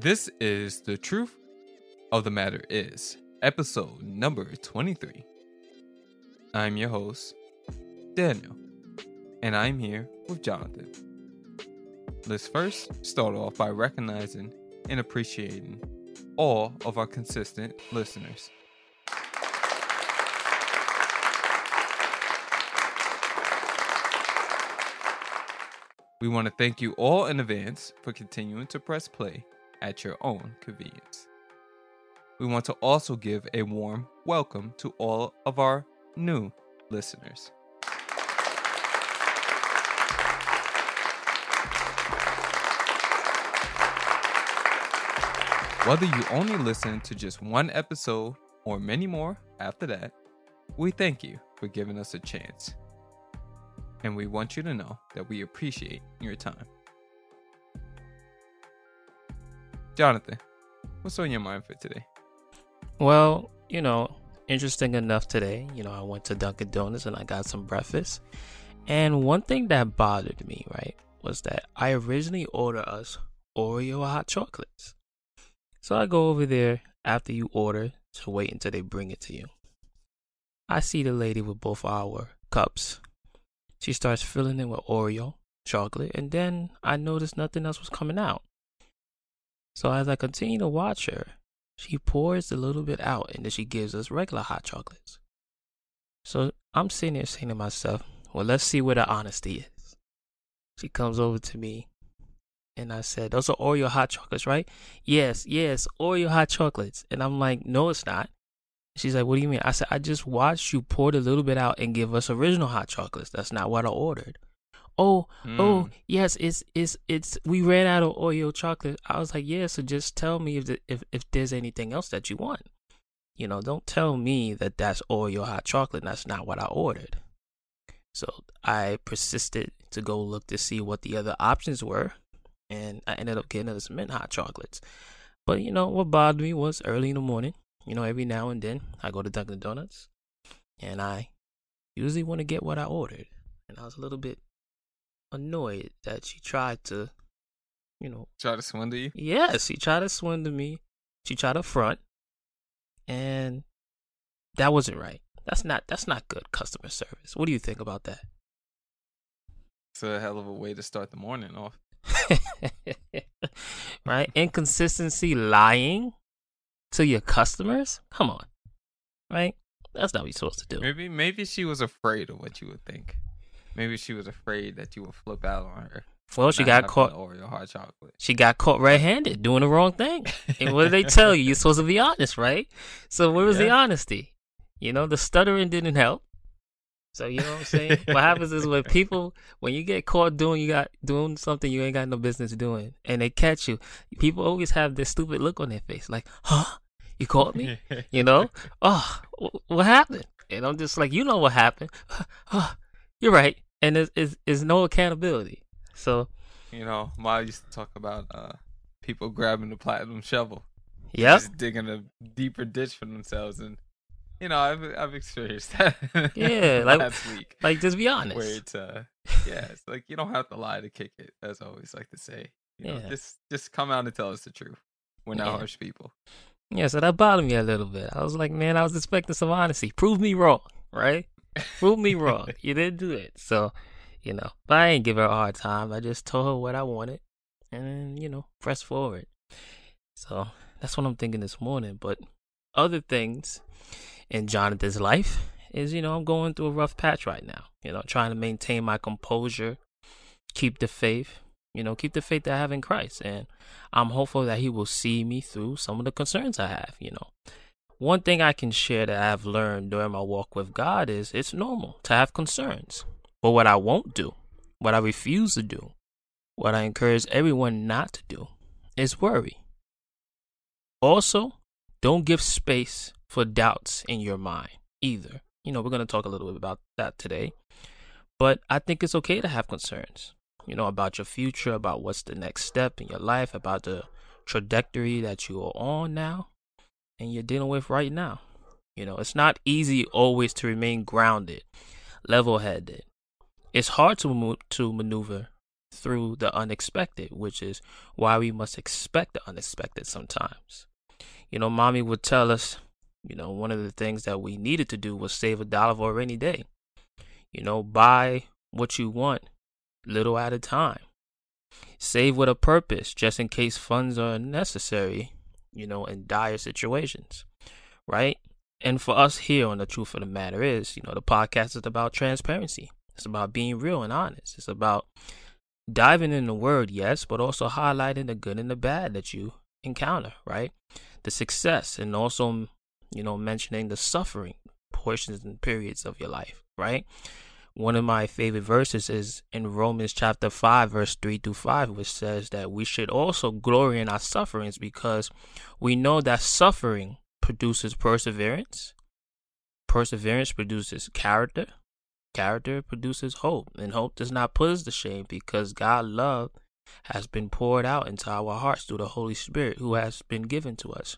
This is The Truth of the Matter Is, episode number 23. I'm your host, Daniel, and I'm here with Johnathan. Let's first start off by recognizing and appreciating all of our consistent listeners. We want to thank you all in advance for continuing to press play at your own convenience. We want to also give a warm welcome to all of our new listeners. Whether you only listen to just one episode or many more after that, we thank you for giving us a chance and we want you to know that we appreciate your time. Johnathan, what's on your mind for today? Well, you know, interesting enough today, you know, I went to Dunkin' Donuts and I got some breakfast. And one thing that bothered me, right, was that I originally ordered us Oreo hot chocolates. So I go over there after you order to wait until they bring it to you. I see the lady with both our cups she starts filling it with Oreo chocolate, and then I noticed nothing else was coming out. So as I continue to watch her, she pours a little bit out and then she gives us regular hot chocolates. So I'm sitting there saying to myself, well, let's see where the honesty is. She comes over to me and I said, those are Oreo hot chocolates, right? Yes, yes, Oreo hot chocolates. And I'm like, no, it's not. She's like, what do you mean? I said, I just watched you pour a little bit out and give us original hot chocolates. That's not what I ordered. Oh, mm. oh, yes, it's it's it's we ran out of Oreo chocolate. I was like, yeah, so just tell me if the, if if there's anything else that you want. You know, don't tell me that that's Oreo hot chocolate. That's not what I ordered. So I persisted to go look to see what the other options were, and I ended up getting us mint hot chocolates. But you know what bothered me was early in the morning you know, every now and then I go to Dunkin' Donuts and I usually want to get what I ordered. And I was a little bit annoyed that she tried to, you know, try to swindle you. Yes, she tried to swindle me. She tried to front, and that wasn't right. That's not that's not good customer service. What do you think about that? It's a hell of a way to start the morning off. right? Inconsistency, lying, to your customers? Come on, right? That's not what you're supposed to do. Maybe maybe she was afraid of what you would think. Maybe she was afraid that you would flip out on her. Well, she got caught. Oreo hot chocolate. She got caught red-handed doing the wrong thing. and what did they tell you? You're supposed to be honest, right? So where was yeah. the honesty? You know, the stuttering didn't help. So you know what I'm saying? what happens is when people, when you get caught doing, you got doing something you ain't got no business doing, and they catch you, people always have this stupid look on their face, like, "Huh? You caught me?" you know? Oh, what happened? And I'm just like, you know what happened? Oh, you're right, and there's, is is no accountability. So, you know, Ma used to talk about uh, people grabbing the platinum shovel, yeah, just digging a deeper ditch for themselves and you know, I've I've experienced that. Yeah, like last week. Like just be honest. Where it's uh, yeah, it's like you don't have to lie to kick it, as I always like to say. You know, yeah. just just come out and tell us the truth. We're not yeah. harsh people. Yeah, so that bothered me a little bit. I was like, man, I was expecting some honesty. Prove me wrong, right? Prove me wrong. You didn't do it. So, you know, but I ain't give her a hard time. I just told her what I wanted and, you know, press forward. So that's what I'm thinking this morning. But other things in Johnathan's life is, you know, I'm going through a rough patch right now. You know, trying to maintain my composure, keep the faith, you know, keep the faith that I have in Christ. And I'm hopeful that He will see me through some of the concerns I have, you know. One thing I can share that I've learned during my walk with God is it's normal to have concerns. But what I won't do, what I refuse to do, what I encourage everyone not to do is worry. Also, don't give space for doubts in your mind either. You know, we're going to talk a little bit about that today. But I think it's okay to have concerns, you know, about your future, about what's the next step in your life, about the trajectory that you are on now and you're dealing with right now. You know, it's not easy always to remain grounded, level headed. It's hard to, to maneuver through the unexpected, which is why we must expect the unexpected sometimes. You know, mommy would tell us, you know, one of the things that we needed to do was save a dollar for a rainy day. You know, buy what you want little at a time. Save with a purpose just in case funds are necessary, you know, in dire situations, right? And for us here on the truth of the matter is, you know, the podcast is about transparency. It's about being real and honest. It's about diving in the word, yes, but also highlighting the good and the bad that you encounter, right? The success and also, you know, mentioning the suffering portions and periods of your life, right? One of my favorite verses is in Romans chapter 5, verse 3 through 5, which says that we should also glory in our sufferings because we know that suffering produces perseverance, perseverance produces character, character produces hope, and hope does not put us to shame because God's love has been poured out into our hearts through the Holy Spirit who has been given to us.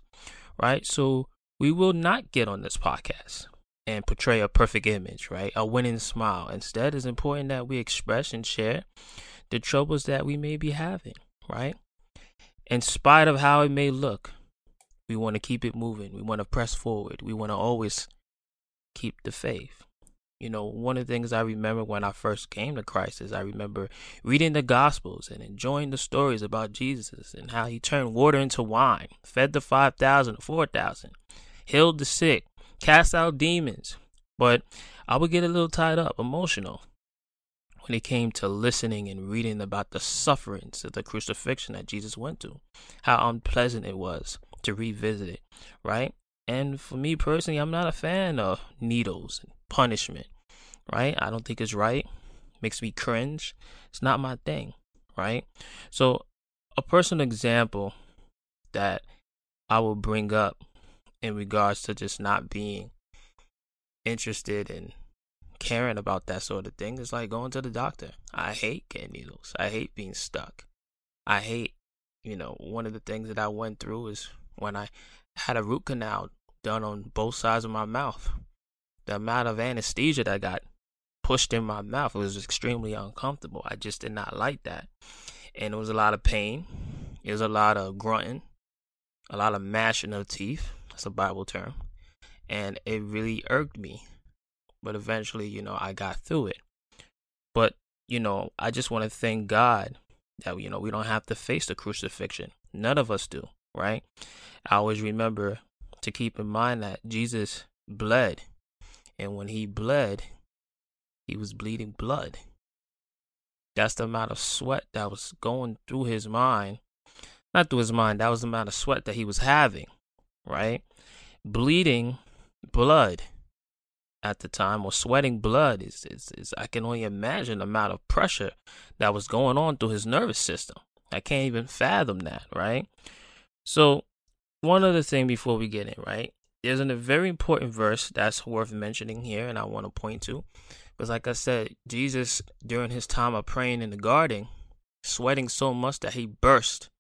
Right? So we will not get on this podcast and portray a perfect image, right? A winning smile. Instead, it's important that we express and share the troubles that we may be having, right? In spite of how it may look, we want to keep it moving. We want to press forward. We want to always keep the faith. You know, one of the things I remember when I first came to Christ is I remember reading the Gospels and enjoying the stories about Jesus and how he turned water into wine, fed the 5,000 or 4,000, healed the sick, cast out demons. But I would get a little tied up, emotional, when it came to listening and reading about the sufferings of the crucifixion that Jesus went through, how unpleasant it was to revisit it, right? And for me personally, I'm not a fan of needles and punishment, right? I don't think it's right. Makes me cringe. It's not my thing, right? So, a personal example that I will bring up in regards to just not being interested in caring about that sort of thing is like going to the doctor. I hate getting needles. I hate being stuck. I hate, you know, one of the things that I went through is when I had a root canal done on both sides of my mouth. The amount of anesthesia that got pushed in my mouth was extremely uncomfortable. I just did not like that. And it was a lot of pain. It was a lot of grunting, a lot of mashing of teeth. That's a Bible term. And it really irked me. But eventually, you know, I got through it. But, you know, I just want to thank God that, you know, we don't have to face the crucifixion. None of us do, right? I always remember to keep in mind that Jesus bled. And when he bled, he was bleeding blood. That's the amount of sweat that was going through his mind. Not through his mind, that was the amount of sweat that he was having, right? Bleeding blood at the time or sweating blood is, is, is I can only imagine the amount of pressure that was going on through his nervous system. I can't even fathom that, right? So one other thing before we get in, right? There's a very important verse that's worth mentioning here, and I want to point to. Because, like I said, Jesus, during his time of praying in the garden, sweating so much that he burst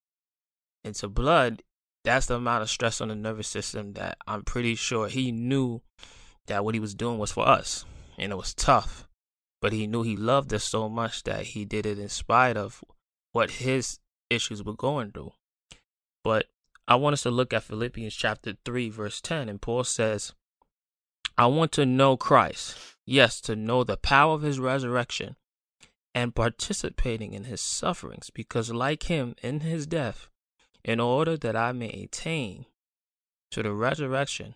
into blood, that's the amount of stress on the nervous system that I'm pretty sure he knew that what he was doing was for us. And it was tough. But he knew he loved us so much that he did it in spite of what his issues were going through. But I want us to look at Philippians chapter 3, verse 10. And Paul says, I want to know Christ. Yes, to know the power of his resurrection and participating in his sufferings, because like him in his death, in order that I may attain to the resurrection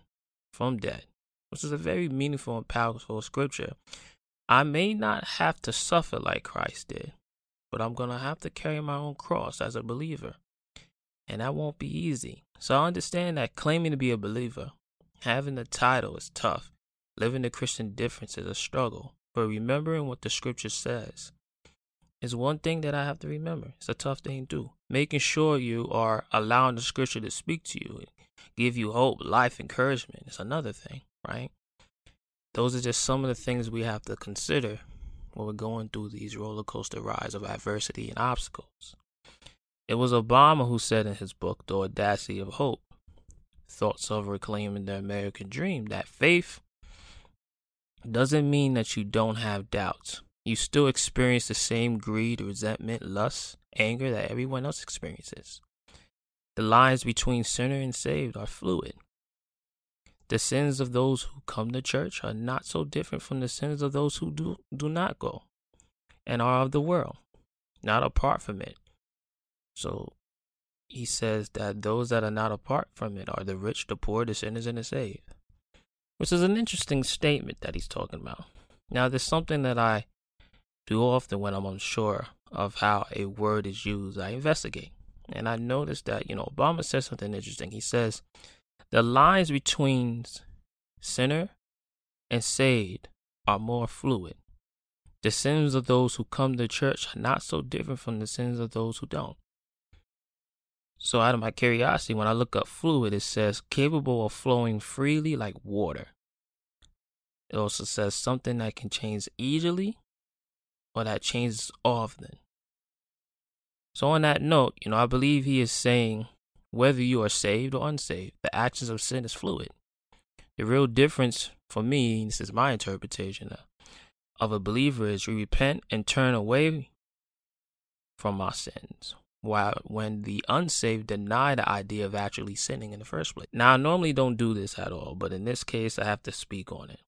from death, which is a very meaningful and powerful scripture. I may not have to suffer like Christ did, but I'm going to have to carry my own cross as a believer and that won't be easy. So I understand that claiming to be a believer, having the title is tough. Living the Christian difference is a struggle. But remembering what the scripture says is one thing that I have to remember. It's a tough thing to do. Making sure you are allowing the scripture to speak to you, give you hope, life, encouragement is another thing, right? Those are just some of the things we have to consider when we're going through these roller coaster rides of adversity and obstacles. It was Obama who said in his book, The Audacity of Hope Thoughts of Reclaiming the American Dream, that faith doesn't mean that you don't have doubts, you still experience the same greed, resentment, lust, anger that everyone else experiences. The lines between sinner and saved are fluid. The sins of those who come to church are not so different from the sins of those who do, do not go and are of the world, not apart from it. So he says that those that are not apart from it are the rich, the poor, the sinners, and the saved. Which is an interesting statement that he's talking about. Now, there's something that I do often when I'm unsure of how a word is used. I investigate. And I noticed that, you know, Obama says something interesting. He says, the lines between sinner and saved are more fluid. The sins of those who come to church are not so different from the sins of those who don't. So, out of my curiosity, when I look up fluid, it says capable of flowing freely like water. It also says something that can change easily or that changes often. So, on that note, you know, I believe he is saying whether you are saved or unsaved, the actions of sin is fluid. The real difference for me, this is my interpretation uh, of a believer, is we repent and turn away from our sins while when the unsaved deny the idea of actually sinning in the first place. Now, I normally don't do this at all, but in this case, I have to speak on it.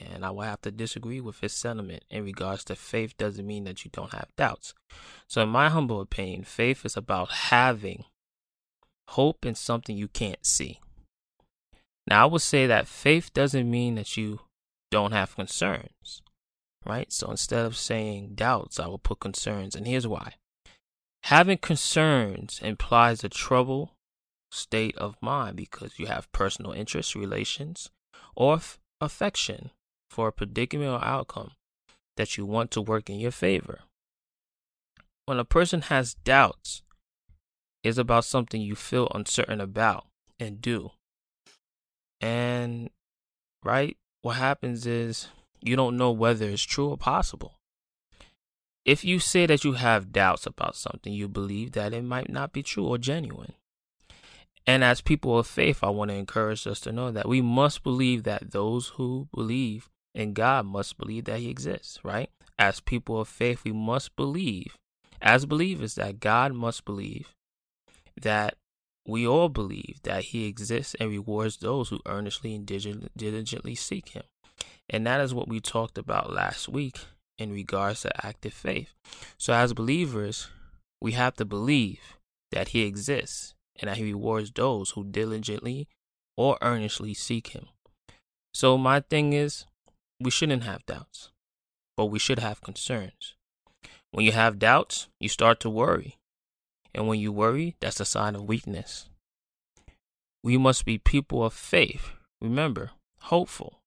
And I will have to disagree with his sentiment in regards to faith doesn't mean that you don't have doubts. So, in my humble opinion, faith is about having hope in something you can't see. Now, I would say that faith doesn't mean that you don't have concerns, right? So instead of saying doubts, I will put concerns. And here's why Having concerns implies a troubled state of mind because you have personal interests, relations, or f- affection for a predicament or outcome that you want to work in your favor. When a person has doubts, it's about something you feel uncertain about and do. And right, what happens is you don't know whether it's true or possible. If you say that you have doubts about something, you believe that it might not be true or genuine. And as people of faith, I want to encourage us to know that we must believe that those who believe in God must believe that He exists, right? As people of faith, we must believe, as believers, that God must believe that we all believe that He exists and rewards those who earnestly and diligently seek Him. And that is what we talked about last week in regards to active faith. So, as believers, we have to believe that He exists and that He rewards those who diligently or earnestly seek Him. So, my thing is, we shouldn't have doubts, but we should have concerns. When you have doubts, you start to worry. And when you worry, that's a sign of weakness. We must be people of faith. Remember, hopeful,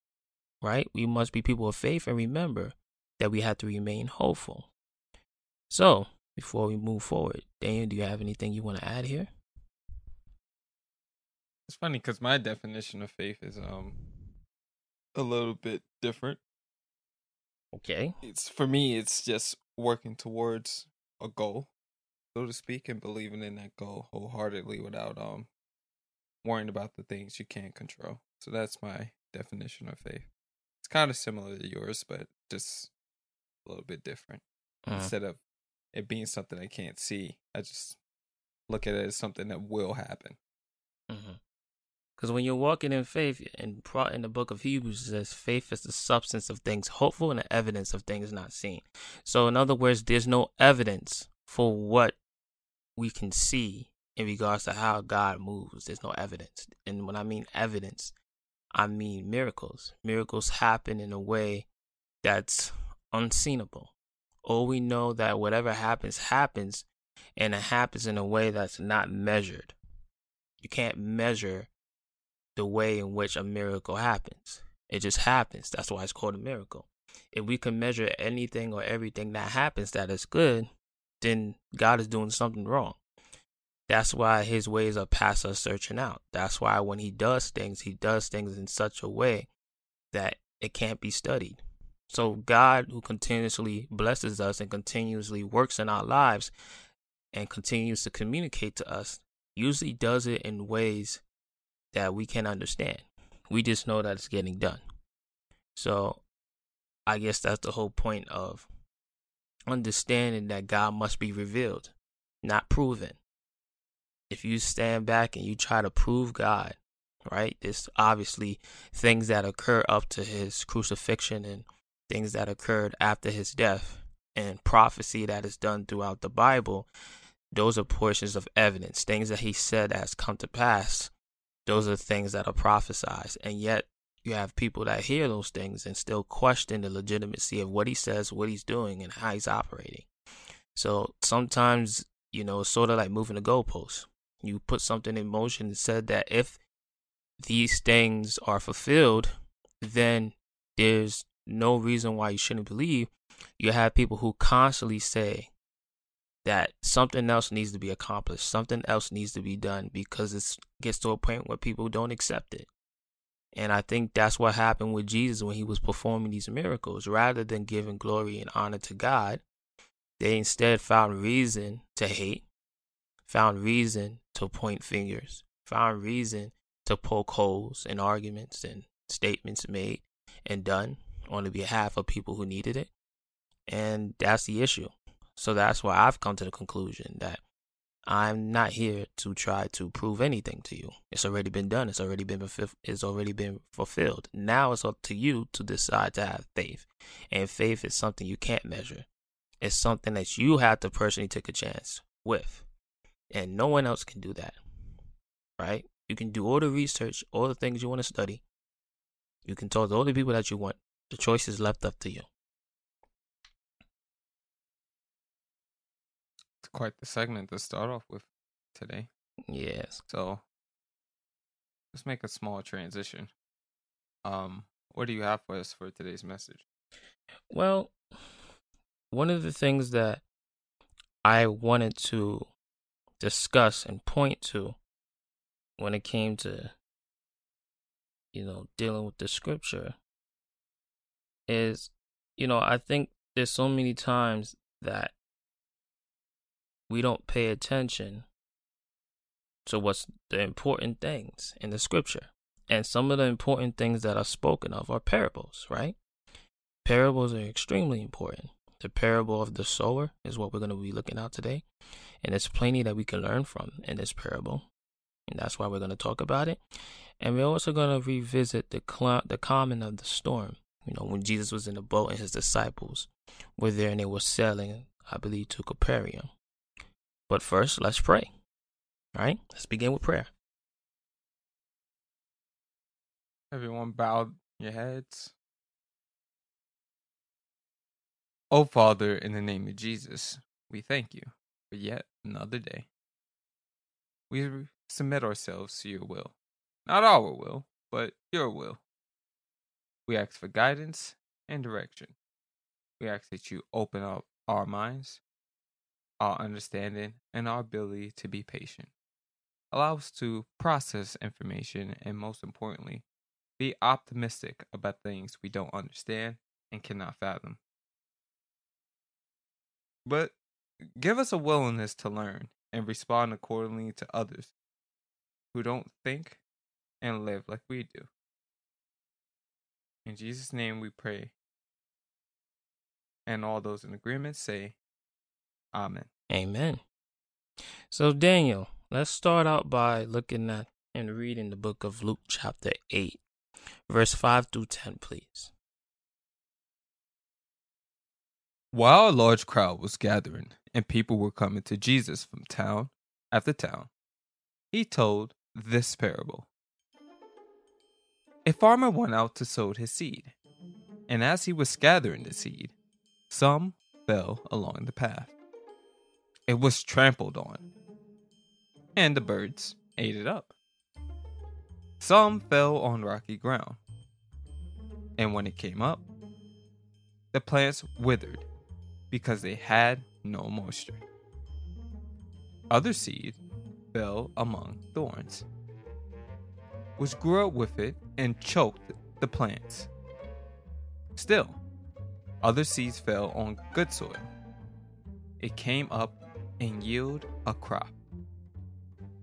right? We must be people of faith and remember that we have to remain hopeful. So, before we move forward, Daniel, do you have anything you want to add here? It's funny because my definition of faith is um a little bit different. Okay. It's for me, it's just working towards a goal, so to speak, and believing in that goal wholeheartedly without um worrying about the things you can't control. So that's my definition of faith. It's kind of similar to yours, but just a little bit different. Uh-huh. Instead of it being something I can't see, I just look at it as something that will happen. Because when you're walking in faith, in in the book of Hebrews, it says faith is the substance of things hopeful and the evidence of things not seen. So, in other words, there's no evidence for what we can see in regards to how God moves. There's no evidence. And when I mean evidence, I mean miracles. Miracles happen in a way that's unseenable. All we know that whatever happens, happens, and it happens in a way that's not measured. You can't measure the way in which a miracle happens. It just happens. That's why it's called a miracle. If we can measure anything or everything that happens that is good, then God is doing something wrong. That's why his ways are past us searching out. That's why when he does things, he does things in such a way that it can't be studied. So God, who continuously blesses us and continuously works in our lives and continues to communicate to us, usually does it in ways that we can understand. We just know that it's getting done. So I guess that's the whole point of understanding that God must be revealed, not proven. If you stand back and you try to prove God, right? There's obviously things that occur up to his crucifixion and things that occurred after his death and prophecy that is done throughout the Bible. Those are portions of evidence, things that he said has come to pass. Those are things that are prophesied. And yet you have people that hear those things and still question the legitimacy of what he says, what he's doing, and how he's operating. So sometimes, you know, sort of like moving the goalposts. You put something in motion and said that if these things are fulfilled, then there's no reason why you shouldn't believe. You have people who constantly say that something else needs to be accomplished, something else needs to be done because it gets to a point where people don't accept it. And I think that's what happened with Jesus when he was performing these miracles. Rather than giving glory and honor to God, they instead found reason to hate, found reason to point fingers, found reason to poke holes in arguments and statements made and done on the behalf of people who needed it. And that's the issue. So that's why I've come to the conclusion that I'm not here to try to prove anything to you. It's already been done. It's already been it's already been fulfilled. Now it's up to you to decide to have faith. And faith is something you can't measure. It's something that you have to personally take a chance with. And no one else can do that. Right? You can do all the research, all the things you want to study. You can talk to all the people that you want. The choice is left up to you. Quite the segment to start off with today. Yes. So let's make a small transition. Um, what do you have for us for today's message? Well, one of the things that I wanted to discuss and point to when it came to you know dealing with the scripture is you know I think there's so many times that we don't pay attention to what's the important things in the scripture. And some of the important things that are spoken of are parables, right? Parables are extremely important. The parable of the sower is what we're going to be looking at today. And there's plenty that we can learn from in this parable. And that's why we're going to talk about it. And we're also going to revisit the, cl- the calming of the storm. You know, when Jesus was in the boat and his disciples were there and they were sailing, I believe, to Capernaum. But first, let's pray. All right, let's begin with prayer. Everyone bowed your heads. Oh, Father, in the name of Jesus, we thank you for yet another day. We submit ourselves to your will. Not our will, but your will. We ask for guidance and direction. We ask that you open up our minds our understanding, and our ability to be patient. Allow us to process information and, most importantly, be optimistic about things we don't understand and cannot fathom. But give us a willingness to learn and respond accordingly to others who don't think and live like we do. In Jesus' name we pray. And all those in agreement say, Amen. Amen. So, Daniel, let's start out by looking at and reading the book of Luke, chapter 8, verse 5 through 10, please. While a large crowd was gathering and people were coming to Jesus from town after town, he told this parable A farmer went out to sow his seed, and as he was gathering the seed, some fell along the path it was trampled on, and the birds ate it up. Some fell on rocky ground, and when it came up, the plants withered because they had no moisture. Other seed fell among thorns, which grew up with it and choked the plants. Still, other seeds fell on good soil. It came up and yield a crop.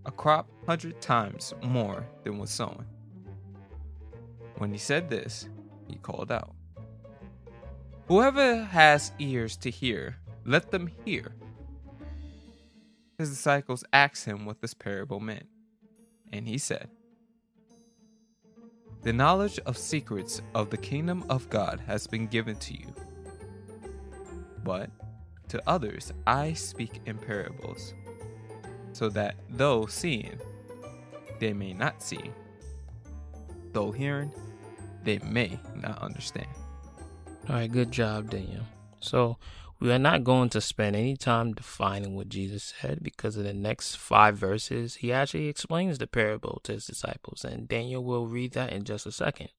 A crop hundred times more than was sown. When he said this, he called out, Whoever has ears to hear, Let them hear. His disciples asked him what this parable meant, and he said, The knowledge of secrets of the kingdom of God has been given to you. But to others I speak in parables, so that though seeing, they may not see, though hearing, they may not understand. All right, good job, Daniel. So, we are not going to spend any time defining what Jesus said because in the next five verses, he actually explains the parable to his disciples, and Daniel will read that in just a second.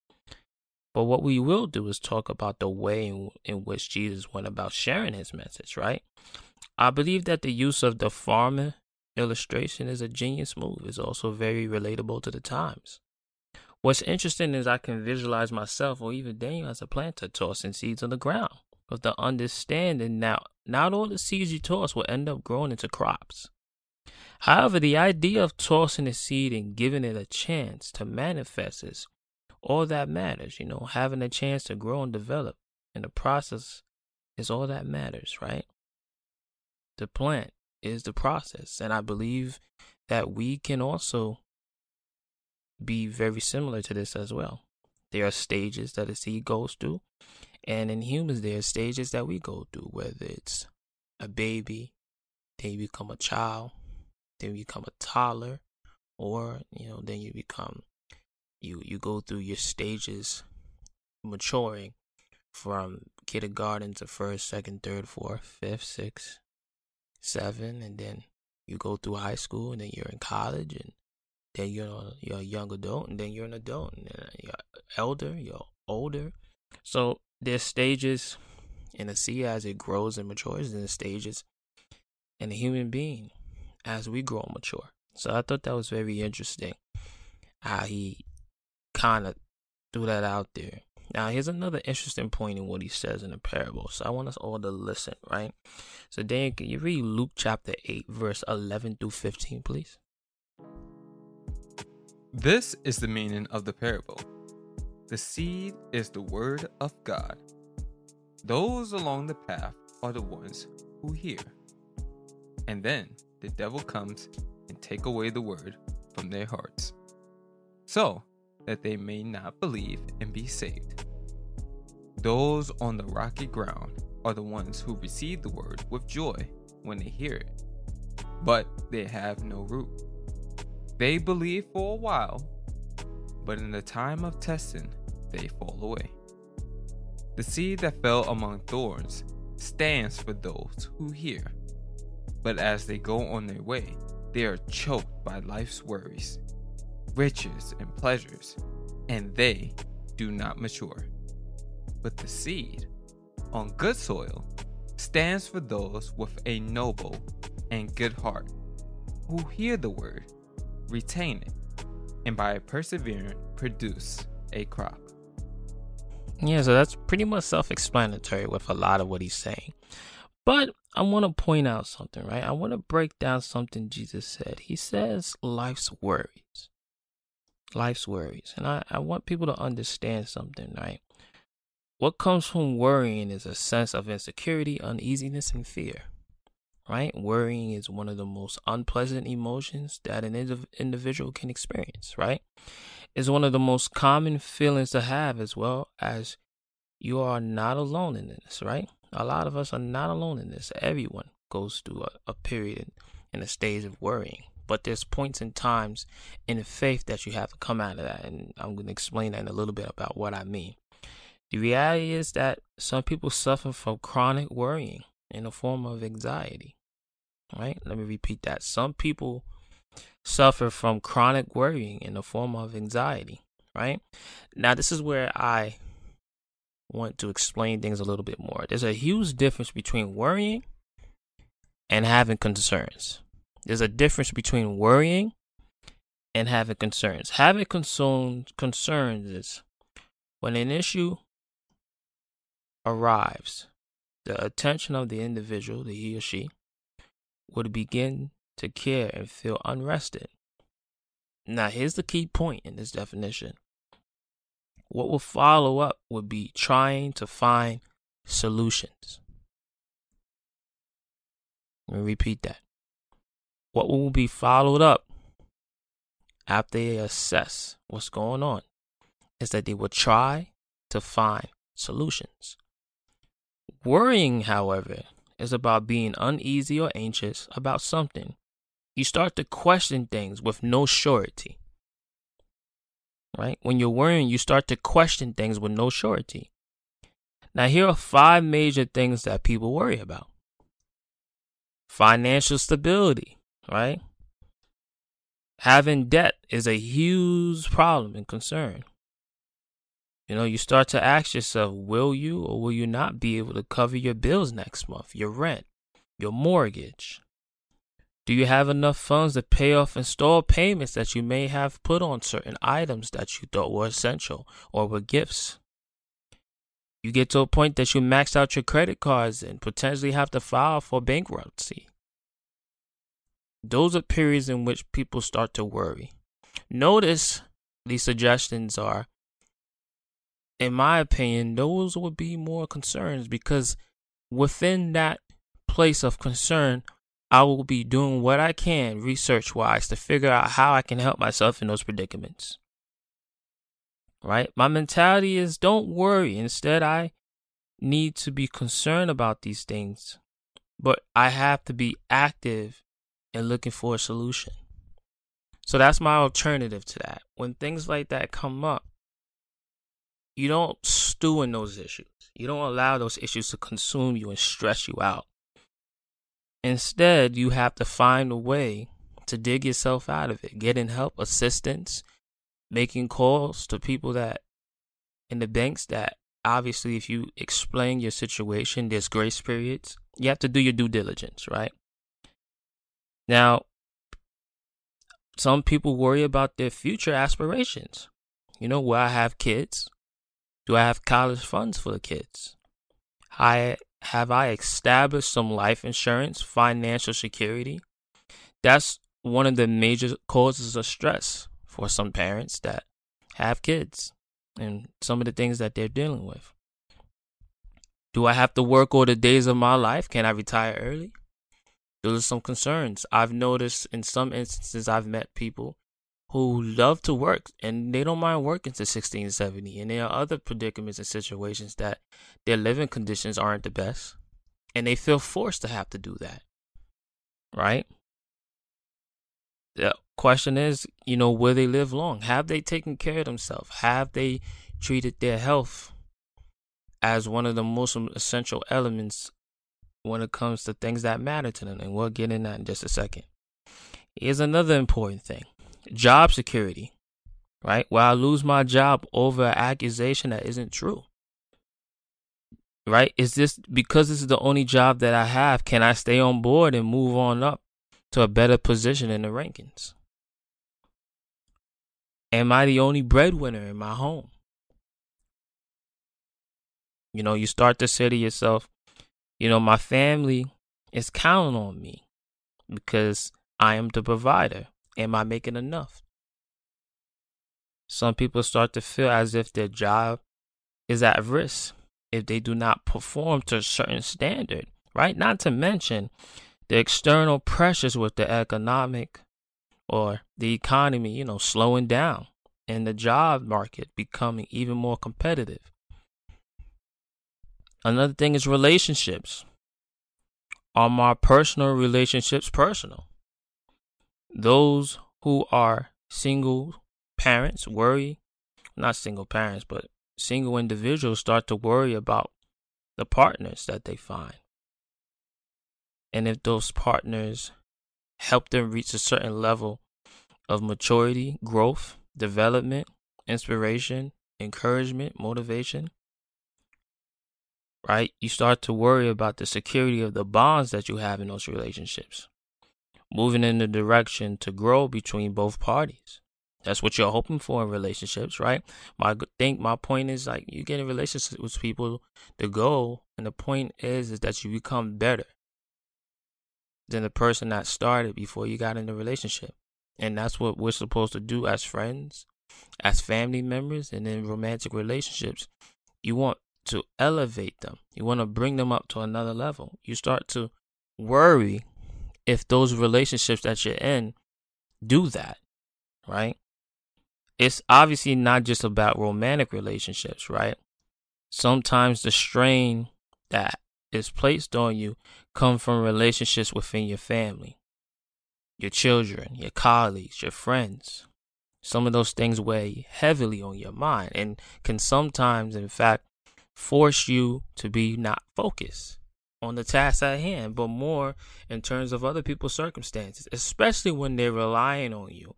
But what we will do is talk about the way in, in which Jesus went about sharing his message, right? I believe that the use of the farmer illustration is a genius move. It's also very relatable to the times. What's interesting is I can visualize myself or even Daniel as a planter tossing seeds on the ground with the understanding now not all the seeds you toss will end up growing into crops. However, the idea of tossing a seed and giving it a chance to manifest is all that matters. You know, having a chance to grow and develop in the process is all that matters, right? The plant is the process. And I believe that we can also be very similar to this as well. There are stages that a seed goes through, and in humans, there are stages that we go through, whether it's a baby, then you become a child, then you become a toddler, or you know, then you become you you go through your stages maturing from kindergarten to first, second, third, fourth, fifth, sixth, seven, and then you go through high school, and then you're in college, and then you're you're a young adult, and then you're an adult, and then you're elder, you're older. So there's stages in a sea as it grows and matures, and stages in a human being as we grow and mature. So I thought that was very interesting how he kind of threw that out there. Now, here's another interesting point in what he says in the parable. So I want us all to listen, right? So, Dan, can you read Luke chapter 8, verse 11 through 15, please? This is the meaning of the parable. The seed is the word of God. Those along the path are the ones who hear. And then the devil comes and take away the word from their hearts. So that they may not believe and be saved. Those on the rocky ground are the ones who receive the word with joy when they hear it, but they have no root. They believe for a while, but in the time of testing, they fall away. The seed that fell among thorns stands for those who hear, but as they go on their way, they are choked by life's worries riches and pleasures, and they do not mature. But the seed on good soil stands for those with a noble and good heart, who hear the word, retain it, and by persevering produce a crop. Yeah, so that's pretty much self explanatory with a lot of what he's saying. But I want to point out something, right? I want to break down something Jesus said. He says life's worries life's worries. And I, I want people to understand something, right? What comes from worrying is a sense of insecurity, uneasiness, and fear. Right? Worrying is one of the most unpleasant emotions that an indiv- individual can experience, right? It's one of the most common feelings to have as well as you are not alone in this, right? A lot of us are not alone in this. Everyone goes through a, a period in a stage of worrying but there's points and times in the faith that you have to come out of that and i'm going to explain that in a little bit about what i mean. The reality is that some people suffer from chronic worrying in the form of anxiety right? Let me repeat that. Some people suffer from chronic worrying in the form of anxiety right? Now this is where i want to explain things a little bit more. There's a huge difference between worrying and having concerns there's a difference between worrying and having concerns. Having concern, concerns is when an issue arrives, the attention of the individual, the he or she, would begin to care and feel unrested. Now, here's the key point in this definition. What will follow up would be trying to find solutions. Let me repeat that. What will be followed up after they assess what's going on is that they will try to find solutions. Worrying, however, is about being uneasy or anxious about something. You start to question things with no surety. Right? When you're worrying, you start to question things with no surety. Now, here are five major things that people worry about financial stability, right? Having debt is a huge problem and concern. You know, you start to ask yourself, will you or will you not be able to cover your bills next month, your rent, your mortgage? Do you have enough funds to pay off installed payments that you may have put on certain items that you thought were essential or were gifts? You get to a point that you maxed out your credit cards and potentially have to file for bankruptcy. Those are periods in which people start to worry. Notice these suggestions are in my opinion, those would be more concerns because within that place of concern, I will be doing what I can research wise to figure out how I can help myself in those predicaments. Right? My mentality is don't worry. Instead, I need to be concerned about these things, but I have to be active in looking for a solution. So that's my alternative to that. When things like that come up, you don't stew in those issues. You don't allow those issues to consume you and stress you out. Instead, you have to find a way to dig yourself out of it, getting help, assistance, making calls to people that in the banks that obviously if you explain your situation, there's grace periods. You have to do your due diligence, right? Now, some people worry about their future aspirations. You know, will I have kids? Do I have college funds for the kids? I have I established some life insurance, financial security? That's one of the major causes of stress for some parents that have kids and some of the things that they're dealing with. Do I have to work all the days of my life? Can I retire early? Those are some concerns. I've noticed in some instances I've met people who love to work and they don't mind working to 16 70 and there are other predicaments and situations that their living conditions aren't the best and they feel forced to have to do that right? The question is you know will they live long? Have they taken care of themselves? Have they treated their health as one of the most essential elements when it comes to things that matter to them and we'll get in that in just a second here's another important thing job security, right? Will I lose my job over an accusation that isn't true? Right? Is this because this is the only job that I have? Can I stay on board and move on up to a better position in the rankings? Am I the only breadwinner in my home? You know, you start to say to yourself, you know, my family is counting on me because I am the provider. Am I making enough? Some people start to feel as if their job is at risk if they do not perform to a certain standard, right? Not to mention the external pressures with the economic or the economy, you know, slowing down and the job market becoming even more competitive. Another thing is relationships. Are my personal relationships personal? Those who are single parents worry, not single parents, but single individuals start to worry about the partners that they find. And if those partners help them reach a certain level of maturity, growth, development, inspiration, encouragement, motivation, right? You start to worry about the security of the bonds that you have in those relationships moving in the direction to grow between both parties. That's what you're hoping for in relationships, right? My think my point is like you get in relationships with people. The goal and the point is is that you become better than the person that started before you got in the relationship, and that's what we're supposed to do as friends, as family members, and in romantic relationships. You want to elevate them. You want to bring them up to another level. You start to worry if those relationships that you're in do that, right? It's obviously not just about romantic relationships, right? Sometimes the strain that is placed on you come from relationships within your family, your children, your colleagues, your friends. Some of those things weigh heavily on your mind and can sometimes, in fact, force you to be not focused on the task at hand, but more in terms of other people's circumstances, especially when they're relying on you.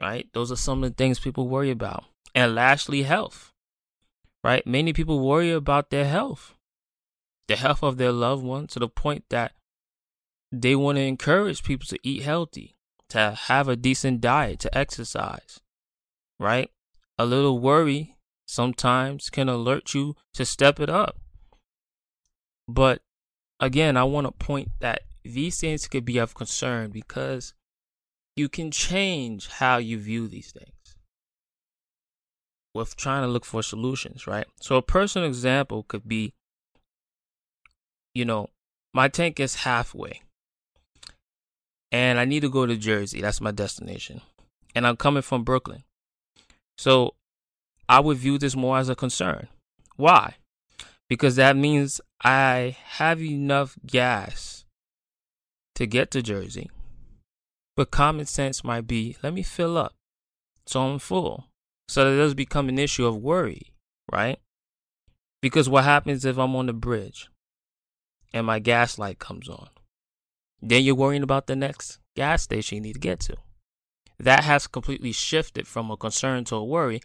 Right? Those are some of the things people worry about. And lastly, health. Right? Many people worry about their health, the health of their loved one, to the point that they want to encourage people to eat healthy, to have a decent diet, to exercise. Right? A little worry sometimes can alert you to step it up but again, I want to point that these things could be of concern because you can change how you view these things with trying to look for solutions, right? So a personal example could be, you know, my tank is halfway and I need to go to Jersey. That's my destination. And I'm coming from Brooklyn. So I would view this more as a concern. Why? because that means I have enough gas to get to Jersey. But common sense might be let me fill up so I'm full. So that does become an issue of worry, right? Because what happens if I'm on the bridge and my gas light comes on? Then you're worrying about the next gas station you need to get to. That has completely shifted from a concern to a worry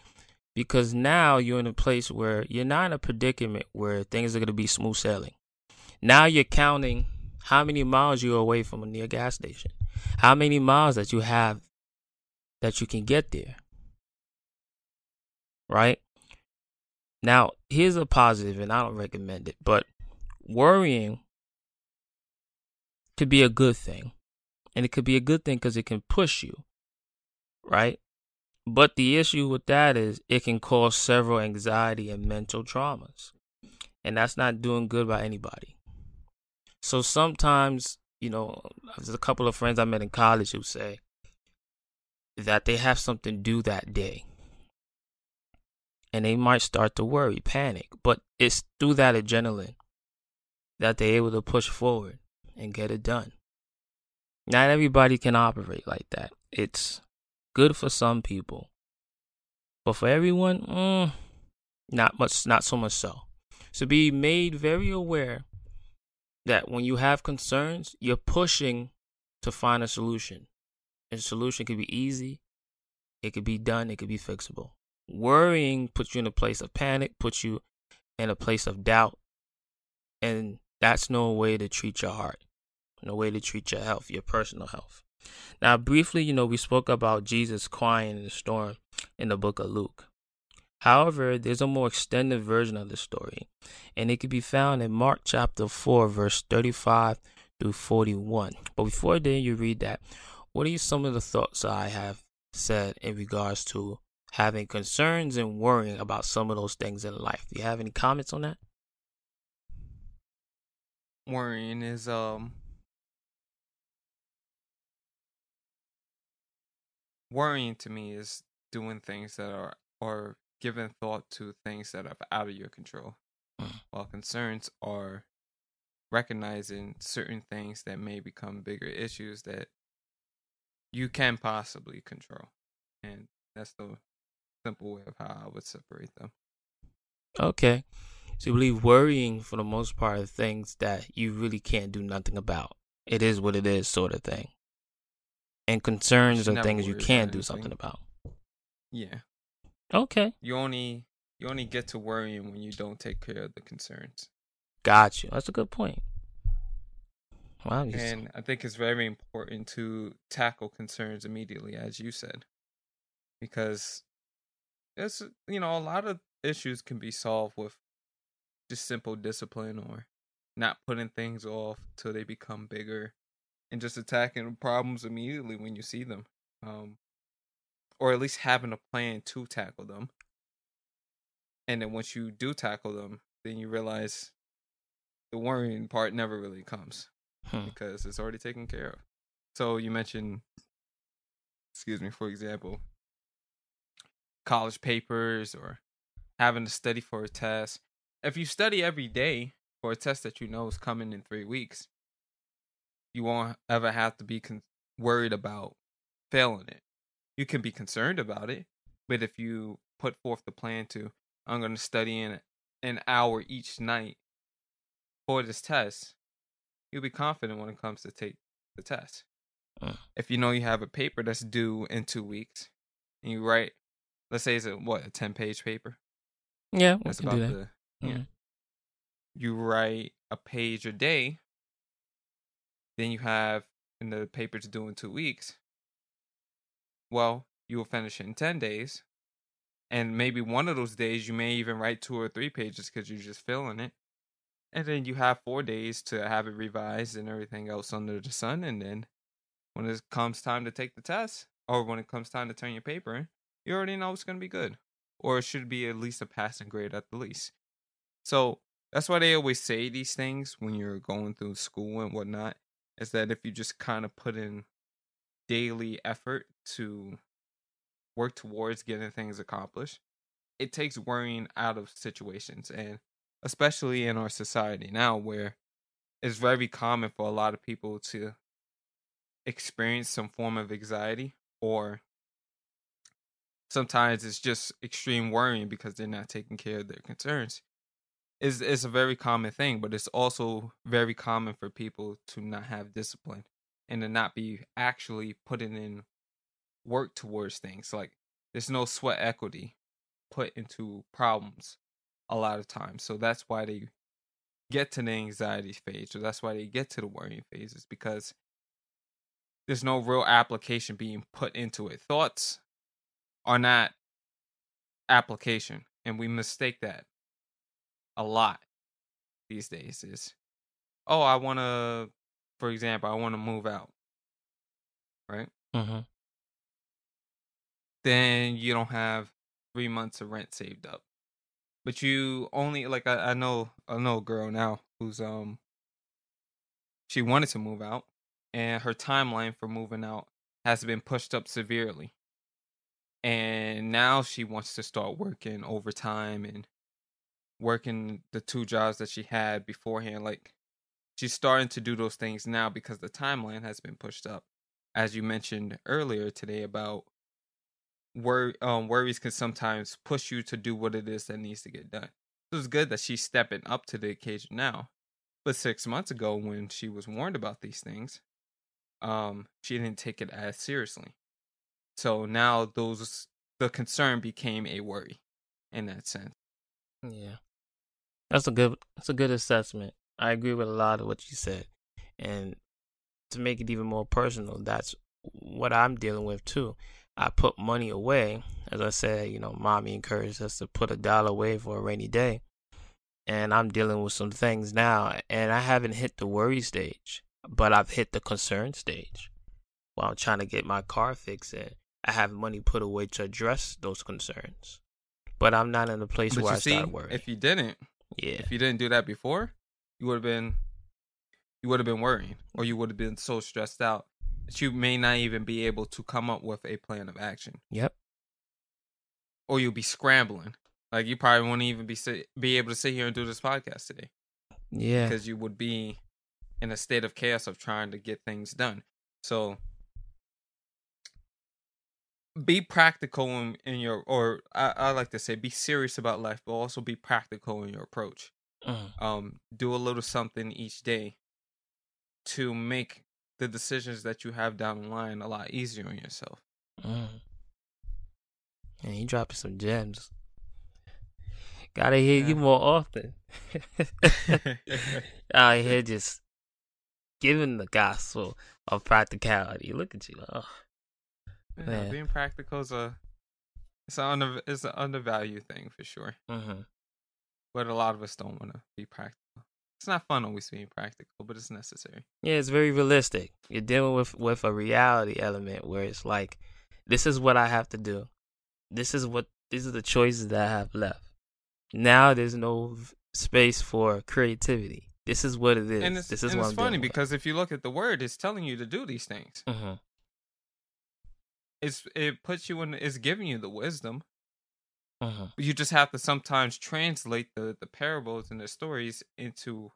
because now you're in a place where you're not in a predicament where things are going to be smooth sailing. Now you're counting how many miles you're away from a near gas station, how many miles that you have that you can get there. Right? Now, here's a positive, and I don't recommend it, but worrying could be a good thing. And it could be a good thing because it can push you, right? But the issue with that is it can cause several anxiety and mental traumas. And that's not doing good by anybody. So sometimes, you know, there's a couple of friends I met in college who say that they have something due that day. And they might start to worry, panic. But it's through that adrenaline that they're able to push forward and get it done. Not everybody can operate like that. It's good for some people, but for everyone, mm, not much, not so much so. So be made very aware that when you have concerns, you're pushing to find a solution. And solution could be easy, it could be done, it could be fixable. Worrying puts you in a place of panic, puts you in a place of doubt, and that's no way to treat your heart, no way to treat your health, your personal health. Now, briefly, you know, we spoke about Jesus crying in the storm in the book of Luke. However, there's a more extended version of the story, and it can be found in Mark chapter 4, verse 35 through 41. But before then, you read that, what are some of the thoughts I have said in regards to having concerns and worrying about some of those things in life? Do you have any comments on that? Worrying is um worrying to me is doing things that are or giving thought to things that are out of your control. Mm. While concerns are recognizing certain things that may become bigger issues that you can possibly control. And that's the simple way of how I would separate them. Okay. So you believe worrying for the most part are things that you really can't do nothing about. It is what it is sort of thing and concerns are things you can do something about. Yeah. Okay. You only you only get to worrying when you don't take care of the concerns. Got you. That's a good point. Wow. And I think it's very important to tackle concerns immediately, as you said, because it's you know a lot of issues can be solved with just simple discipline or not putting things off till they become bigger and just attacking problems immediately when you see them. Um, or at least having a plan to tackle them. And then once you do tackle them, then you realize the worrying part never really comes. Hmm. because it's already taken care of. So you mentioned, excuse me, for example, college papers or having to study for a test. If you study every day for a test that you know is coming in three weeks, you won't ever have to be con- worried about failing it. You can be concerned about it, but if you put forth the plan to, I'm going to study in an hour each night for this test, you'll be confident when it comes to take the test. Mm. If you know you have a paper that's due in two weeks, and you write, let's say it's a what a ten page paper. Yeah, That's about do that. the yeah. Mhm. You write a page a day. Then you have, and the paper's due in two weeks. Well, you will finish it in ten days, and maybe one of those days you may even write two or three pages because you're just filling it. And then you have four days to have it revised and everything else under the sun. And then when it comes time to take the test, or when it comes time to turn your paper in, you already know it's going to be good. Or it should be at least a passing grade at the least. So that's why they always say these things when you're going through school and whatnot, is that if you just kind of put in daily effort to work towards getting things accomplished, it takes worrying out of situations. And especially in our society now where it's very common for a lot of people to experience some form of anxiety or sometimes it's just extreme worrying because they're not taking care of their concerns is is a very common thing but it's also very common for people to not have discipline and to not be actually putting in work towards things like there's no sweat equity put into problems a lot of times. So that's why they get to the anxiety phase. So that's why they get to the worrying phases because there's no real application being put into it. Thoughts are not application, and we mistake that a lot these days. Is oh, I want to, for example, I want to move out, right? Mm-hmm. Then you don't have three months of rent saved up but you only like I, I know I know a girl now who's um she wanted to move out and her timeline for moving out has been pushed up severely. And now she wants to start working overtime and working the two jobs that she had beforehand. Like she's starting to do those things now because the timeline has been pushed up. As you mentioned earlier today about wor- um, worries can sometimes push you to do what it is that needs to get done. So it's good that she's stepping up to the occasion now. But six months ago, when she was warned about these things, um, she didn't take it as seriously. So now those the concern became a worry in that sense. Yeah, that's a good. That's a good assessment. I agree with a lot of what you said, and to make it even more personal, that's what I'm dealing with too. I put money away, as I said. You know, mommy encouraged us to put a dollar away for a rainy day, and I'm dealing with some things now, and I haven't hit the worry stage, but I've hit the concern stage. While I'm trying to get my car fixed, and I have money put away to address those concerns, but I'm not in a place But where I see, start worrying. if you didn't, yeah. if you didn't do that before, you would have been you would have been worrying or you would have been so stressed out that you may not even be able to come up with a plan of action Yep. or you'll be scrambling like you probably won't even be sit, be able to sit here and do this podcast today Yeah. because you would be in a state of chaos of trying to get things done so be practical in, in your or I, I like to say be serious about life but also be practical in your approach Mm. um do a little something each day to make the decisions that you have down the line a lot easier on yourself Mm. And he dropping some gems. Gotta hear Yeah. you more often. Out here just giving the gospel of practicality. Look at you. Oh, Yeah, Man. being practical is a it's an under, it's an undervalued thing for sure hmm but a lot of us don't want to be practical it's not fun always being practical but it's necessary Yeah, it's very realistic. You're dealing with with a reality element where it's like, this is what I have to do. This is what these are the choices that I have left. Now there's no space for creativity. This is what it is. And it's, this is and what it's funny because if you look at the word, it's telling you to do these things. Mhm. It's it puts you in. It's giving you the wisdom. Mhm. You just have to sometimes translate the the parables and the stories into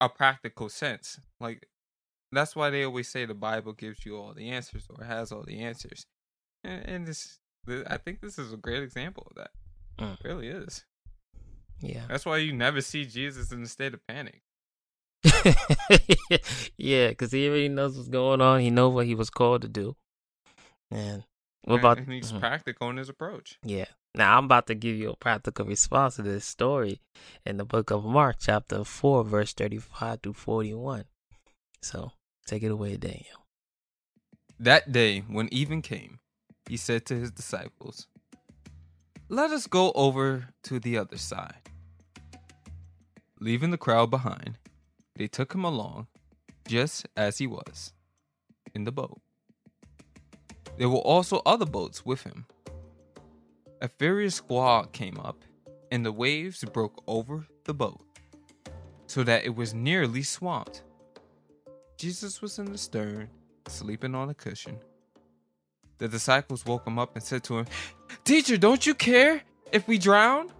a practical sense. Like that's why they always say the Bible gives you all the answers or has all the answers. And, and this, I think this is a great example of that. Mm. It really is. Yeah. That's why you never see Jesus in a state of panic. yeah, because he already knows what's going on. He knows what he was called to do. And what about? And he's Mhm. practical in his approach. Yeah. Now I'm about to give you a practical response to this story in the book of Mark, chapter four, verse thirty-five through forty-one. So take it away, Daniel. That day, when even came, he said to his disciples, Let us go over to the other side. Leaving the crowd behind, they took him along, just as he was, in the boat. There were also other boats with him. A furious squall came up, and the waves broke over the boat, so that it was nearly swamped. Jesus was in the stern, sleeping on a cushion. The disciples woke him up and said to him, Teacher, don't you care if we drown?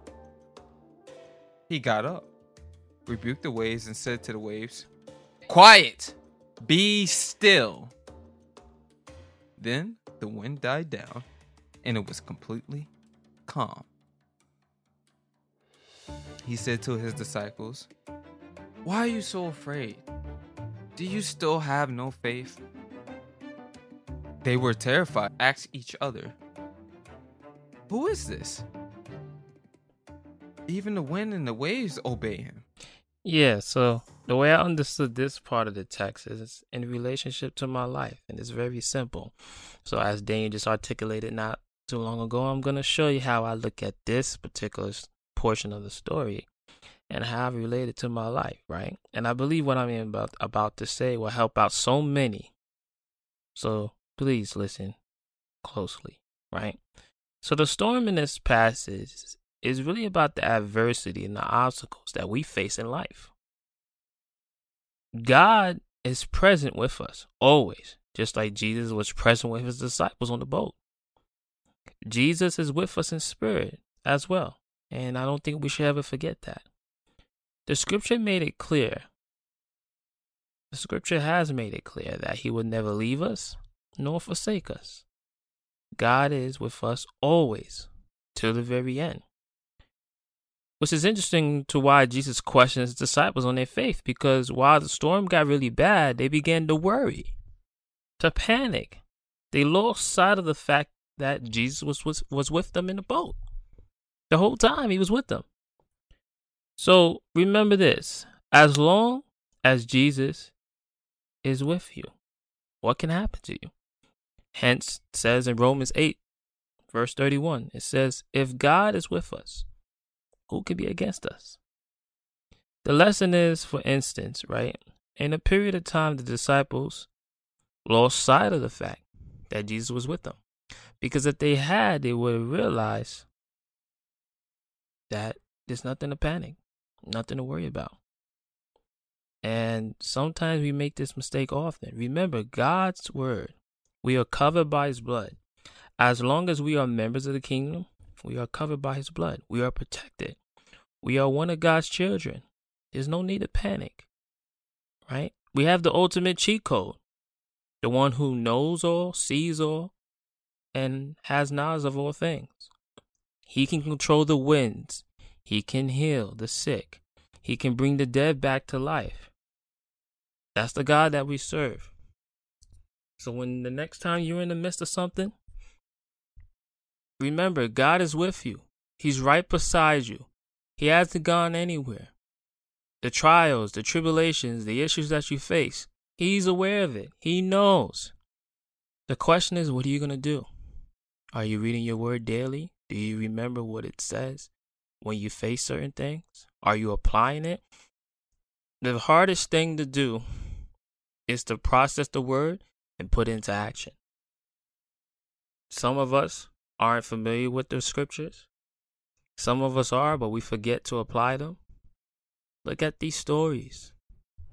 He got up, rebuked the waves, and said to the waves, Quiet! Be still! Then the wind died down, and it was completely calm. He said to his disciples, Why are you so afraid? Do you still have no faith? They were terrified, asked each other, Who is this? Even the wind and the waves obey him. Yeah, so the way I understood this part of the text is in relationship to my life, and it's very simple. So, as Daniel just articulated not too long ago, I'm going to show you how I look at this particular portion of the story and how I relate it to my life, right? And I believe what I'm about about to say will help out so many. So, please listen closely, right? So, the storm in this passage is really about the adversity and the obstacles that we face in life. God is present with us always, just like Jesus was present with his disciples on the boat. Jesus is with us in spirit as well, and I don't think we should ever forget that. The scripture made it clear. The scripture has made it clear that he will never leave us nor forsake us. God is with us always till the very end which is interesting to why Jesus questioned his disciples on their faith because while the storm got really bad, they began to worry, to panic. They lost sight of the fact that Jesus was, was, was with them in the boat. The whole time he was with them. So remember this as long as Jesus is with you, what can happen to you? Hence, says in Romans 8, verse 31, it says, If God is with us, who could be against us? The lesson is, for instance, right? In a period of time, the disciples lost sight of the fact that Jesus was with them. Because if they had, they would have realized that there's nothing to panic, nothing to worry about. And sometimes we make this mistake often. Remember, God's word, we are covered by his blood. As long as we are members of the kingdom, we are covered by his blood. We are protected. We are one of God's children. There's no need to panic. Right? We have the ultimate cheat code. The one who knows all, sees all, and has knowledge of all things. He can control the winds. He can heal the sick. He can bring the dead back to life. That's the God that we serve. So when the next time you're in the midst of something, Remember, God is with you. He's right beside you. He hasn't gone anywhere. The trials, the tribulations, the issues that you face, He's aware of it. He knows. The question is, what are you going to do? Are you reading your word daily? Do you remember what it says when you face certain things? Are you applying it? The hardest thing to do is to process the word and put it into action. Some of us aren't familiar with the scriptures. Some of us are, but we forget to apply them. look at these stories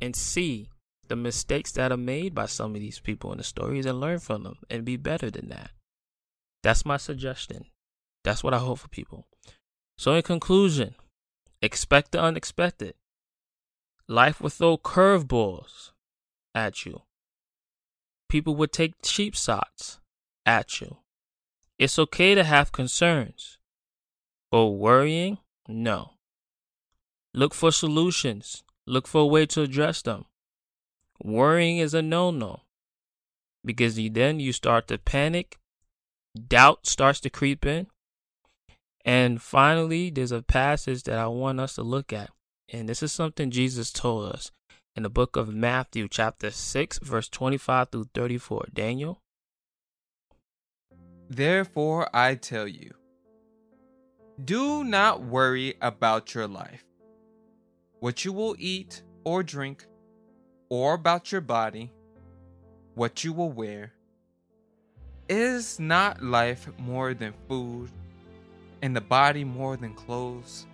and see the mistakes that are made by some of these people in the stories and learn from them and be better than that. That's my suggestion. That's what I hope for people. So, in conclusion, expect the unexpected. Life will throw curveballs at you. People would take cheap shots at you. It's okay to have concerns, but worrying, no. Look for solutions. Look for a way to address them. Worrying is a no no because then you start to panic, doubt starts to creep in. And finally, there's a passage that I want us to look at. And this is something Jesus told us in the book of Matthew, chapter 6, verse 25 through 34. Daniel? Therefore, I tell you, do not worry about your life, what you will eat or drink, or about your body, what you will wear. Is not life more than food, and the body more than clothes?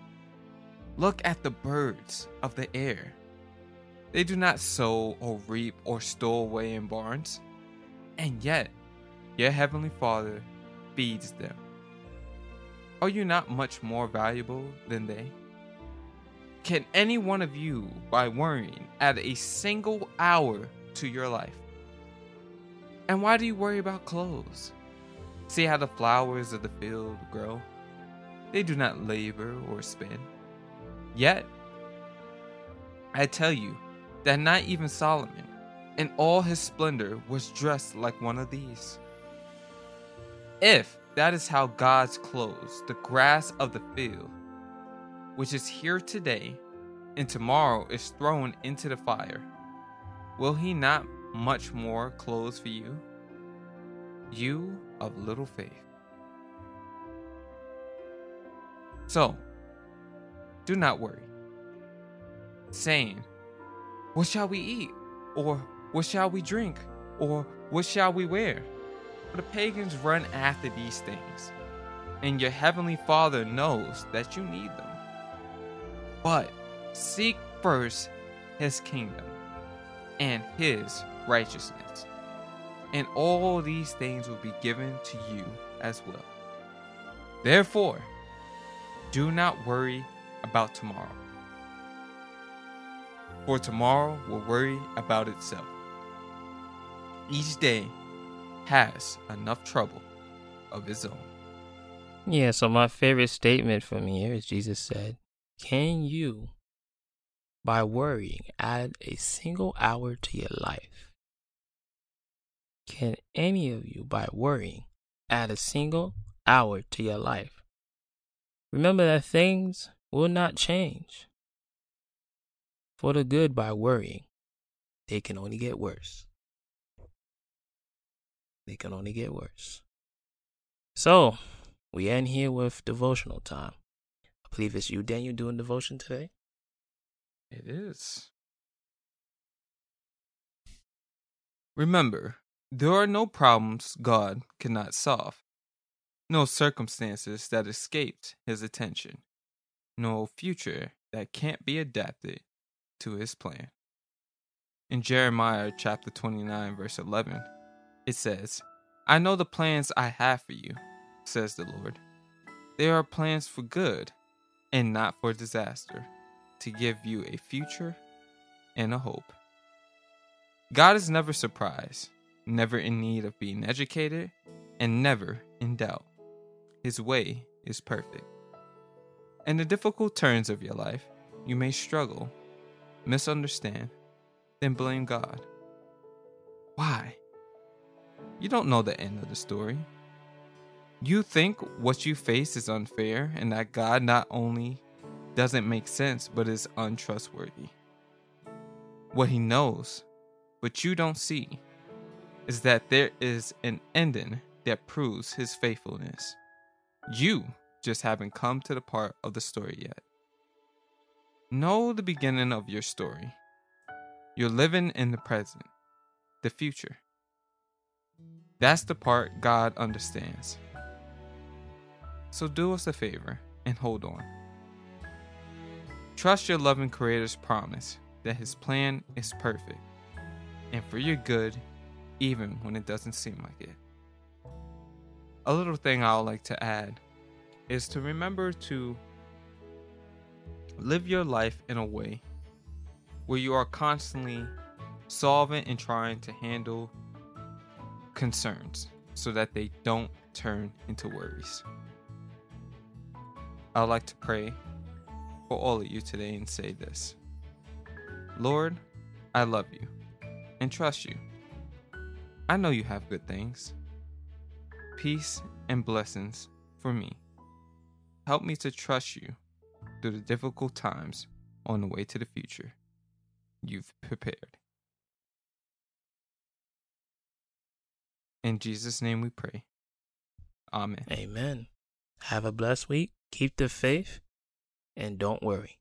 Look at the birds of the air. They do not sow or reap or store away in barns, and yet your heavenly Father feeds them. Are you not much more valuable than they? Can any one of you, by worrying, add a single hour to your life? And why do you worry about clothes? See how the flowers of the field grow? They do not labor or spin. Yet, I tell you that not even Solomon, in all his splendor, was dressed like one of these. If that is how God's clothes the grass of the field, which is here today and tomorrow is thrown into the fire, will he not much more clothes for you? You of little faith. So, do not worry, saying, What shall we eat? Or what shall we drink? Or what shall we wear? For the pagans run after these things, and your heavenly Father knows that you need them. But seek first his kingdom and his righteousness, and all these things will be given to you as well. Therefore, do not worry about tomorrow, for tomorrow will worry about itself. Each day has enough trouble of his own. Yeah, so my favorite statement from here is Jesus said, Can you, by worrying, add a single hour to your life? Can any of you, by worrying, add a single hour to your life? Remember that things will not change for the good by worrying. They can only get worse. They can only get worse. So, we end here with devotional time. I believe it's you, Daniel, doing devotion today. It is. Remember, there are no problems God cannot solve, no circumstances that escaped his attention, no future that can't be adapted to his plan. In Jeremiah chapter 29, verse 11, it says, I know the plans I have for you, says the Lord. They are plans for good and not for disaster, to give you a future and a hope. God is never surprised, never in need of being educated, and never in doubt. His way is perfect. In the difficult turns of your life, you may struggle, misunderstand, then blame God. Why? You don't know the end of the story. You think what you face is unfair and that God not only doesn't make sense, but is untrustworthy. What he knows, but you don't see, is that there is an ending that proves his faithfulness. You just haven't come to the part of the story yet. Know the beginning of your story. You're living in the present, the future. That's the part God understands. So do us a favor and hold on. Trust your loving Creator's promise that His plan is perfect and for your good, even when it doesn't seem like it. A little thing I would like to add is to remember to live your life in a way where you are constantly solving and trying to handle concerns so that they don't turn into worries. I would like to pray for all of you today and say this Lord, I love you and trust you. I know you have good things, peace and blessings for me. Help me to trust you through the difficult times on the way to the future you've prepared. In Jesus' name we pray. Amen. Amen. Have a blessed week. Keep the faith and don't worry.